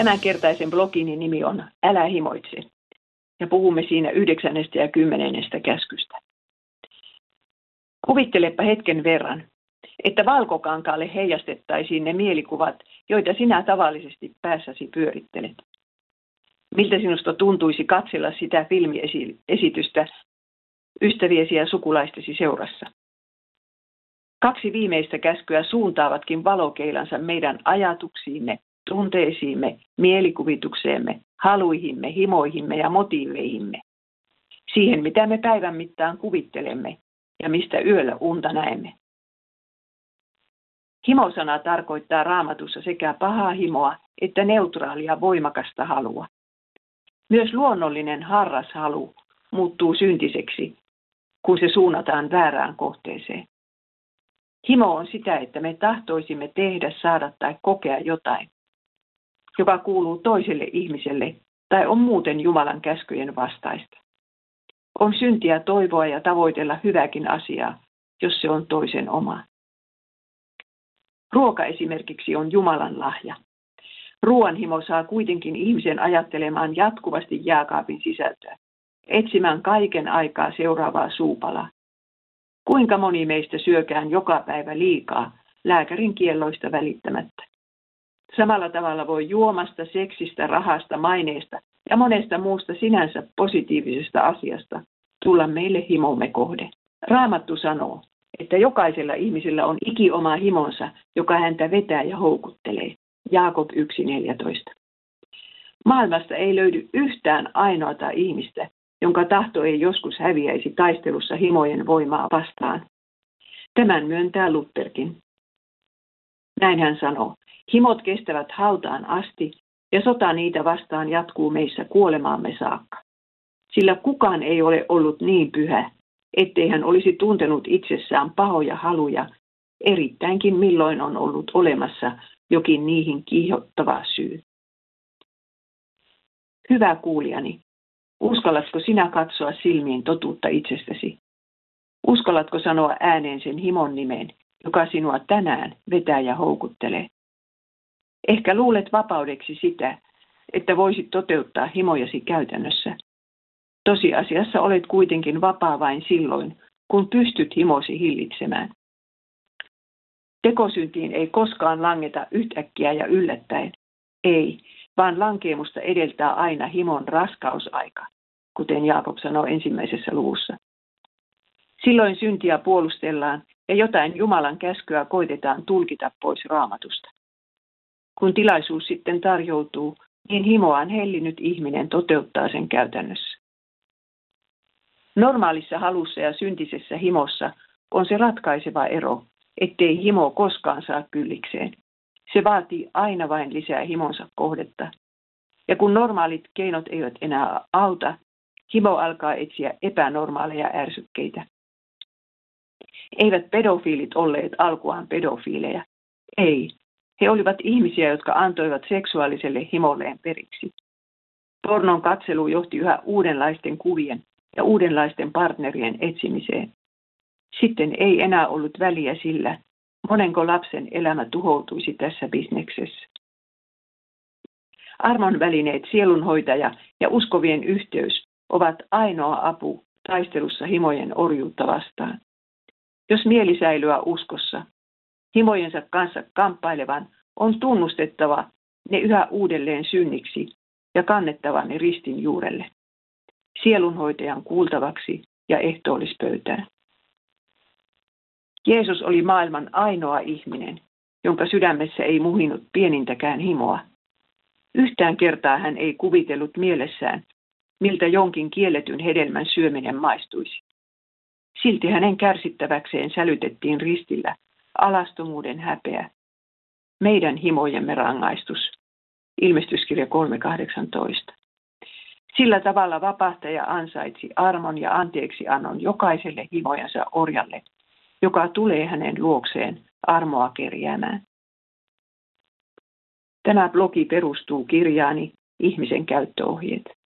Tämänkertaisen blogini nimi on Älä himoitse. Ja puhumme siinä yhdeksännestä ja kymmenennestä käskystä. Kuvittelepa hetken verran, että valkokankaalle heijastettaisiin ne mielikuvat, joita sinä tavallisesti päässäsi pyörittelet. Miltä sinusta tuntuisi katsella sitä filmiesitystä ystäviesi ja sukulaistesi seurassa? Kaksi viimeistä käskyä suuntaavatkin valokeilansa meidän ajatuksiimme, tunteisiimme, mielikuvitukseemme, haluihimme, himoihimme ja motiiveihimme. Siihen, mitä me päivän mittaan kuvittelemme ja mistä yöllä unta näemme. Himosana tarkoittaa raamatussa sekä pahaa himoa että neutraalia voimakasta halua. Myös luonnollinen harras halu muuttuu syntiseksi, kun se suunnataan väärään kohteeseen. Himo on sitä, että me tahtoisimme tehdä, saada tai kokea jotain, joka kuuluu toiselle ihmiselle tai on muuten Jumalan käskyjen vastaista. On syntiä toivoa ja tavoitella hyväkin asiaa, jos se on toisen oma. Ruoka esimerkiksi on Jumalan lahja. Ruoanhimo saa kuitenkin ihmisen ajattelemaan jatkuvasti jääkaapin sisältöä, etsimään kaiken aikaa seuraavaa suupalaa. Kuinka moni meistä syökään joka päivä liikaa lääkärin kielloista välittämättä? Samalla tavalla voi juomasta, seksistä, rahasta, maineesta ja monesta muusta sinänsä positiivisesta asiasta tulla meille himomme kohde. Raamattu sanoo, että jokaisella ihmisellä on iki oma himonsa, joka häntä vetää ja houkuttelee. Jaakob 1.14. Maailmasta ei löydy yhtään ainoata ihmistä, jonka tahto ei joskus häviäisi taistelussa himojen voimaa vastaan. Tämän myöntää Lutherkin. Näin hän sanoo, himot kestävät hautaan asti ja sota niitä vastaan jatkuu meissä kuolemaamme saakka. Sillä kukaan ei ole ollut niin pyhä, ettei hän olisi tuntenut itsessään pahoja haluja, erittäinkin milloin on ollut olemassa jokin niihin kiihottava syy. Hyvä kuulijani, uskallatko sinä katsoa silmiin totuutta itsestäsi? Uskallatko sanoa ääneen sen himon nimen, joka sinua tänään vetää ja houkuttelee? Ehkä luulet vapaudeksi sitä, että voisit toteuttaa himojasi käytännössä. Tosiasiassa olet kuitenkin vapaa vain silloin, kun pystyt himosi hillitsemään. Tekosyntiin ei koskaan langeta yhtäkkiä ja yllättäen. Ei, vaan lankeemusta edeltää aina himon raskausaika, kuten Jaakob sanoi ensimmäisessä luvussa. Silloin syntiä puolustellaan ja jotain Jumalan käskyä koitetaan tulkita pois raamatusta. Kun tilaisuus sitten tarjoutuu, niin himoaan hellinyt ihminen toteuttaa sen käytännössä. Normaalissa halussa ja syntisessä himossa on se ratkaiseva ero, ettei himo koskaan saa kyllikseen. Se vaatii aina vain lisää himonsa kohdetta. Ja kun normaalit keinot eivät enää auta, himo alkaa etsiä epänormaaleja ärsykkeitä. Eivät pedofiilit olleet alkuaan pedofiileja. Ei. He olivat ihmisiä, jotka antoivat seksuaaliselle himolleen periksi. Pornon katselu johti yhä uudenlaisten kuvien ja uudenlaisten partnerien etsimiseen. Sitten ei enää ollut väliä sillä, monenko lapsen elämä tuhoutuisi tässä bisneksessä. Armon välineet, sielunhoitaja ja uskovien yhteys ovat ainoa apu taistelussa himojen orjuutta vastaan. Jos mieli säilyä uskossa, himojensa kanssa kamppailevan on tunnustettava ne yhä uudelleen synniksi ja kannettava ne ristin juurelle sielunhoitajan kuultavaksi ja ehtoollispöytään. Jeesus oli maailman ainoa ihminen, jonka sydämessä ei muhinut pienintäkään himoa. Yhtään kertaa hän ei kuvitellut mielessään, miltä jonkin kielletyn hedelmän syöminen maistuisi. Silti hänen kärsittäväkseen sälytettiin ristillä alastomuuden häpeä, meidän himojemme rangaistus. Ilmestyskirja 3.18. Sillä tavalla vapahtaja ansaitsi armon ja anteeksi annon jokaiselle himojansa orjalle, joka tulee hänen luokseen armoa kerjäämään. Tämä blogi perustuu kirjaani Ihmisen käyttöohjeet.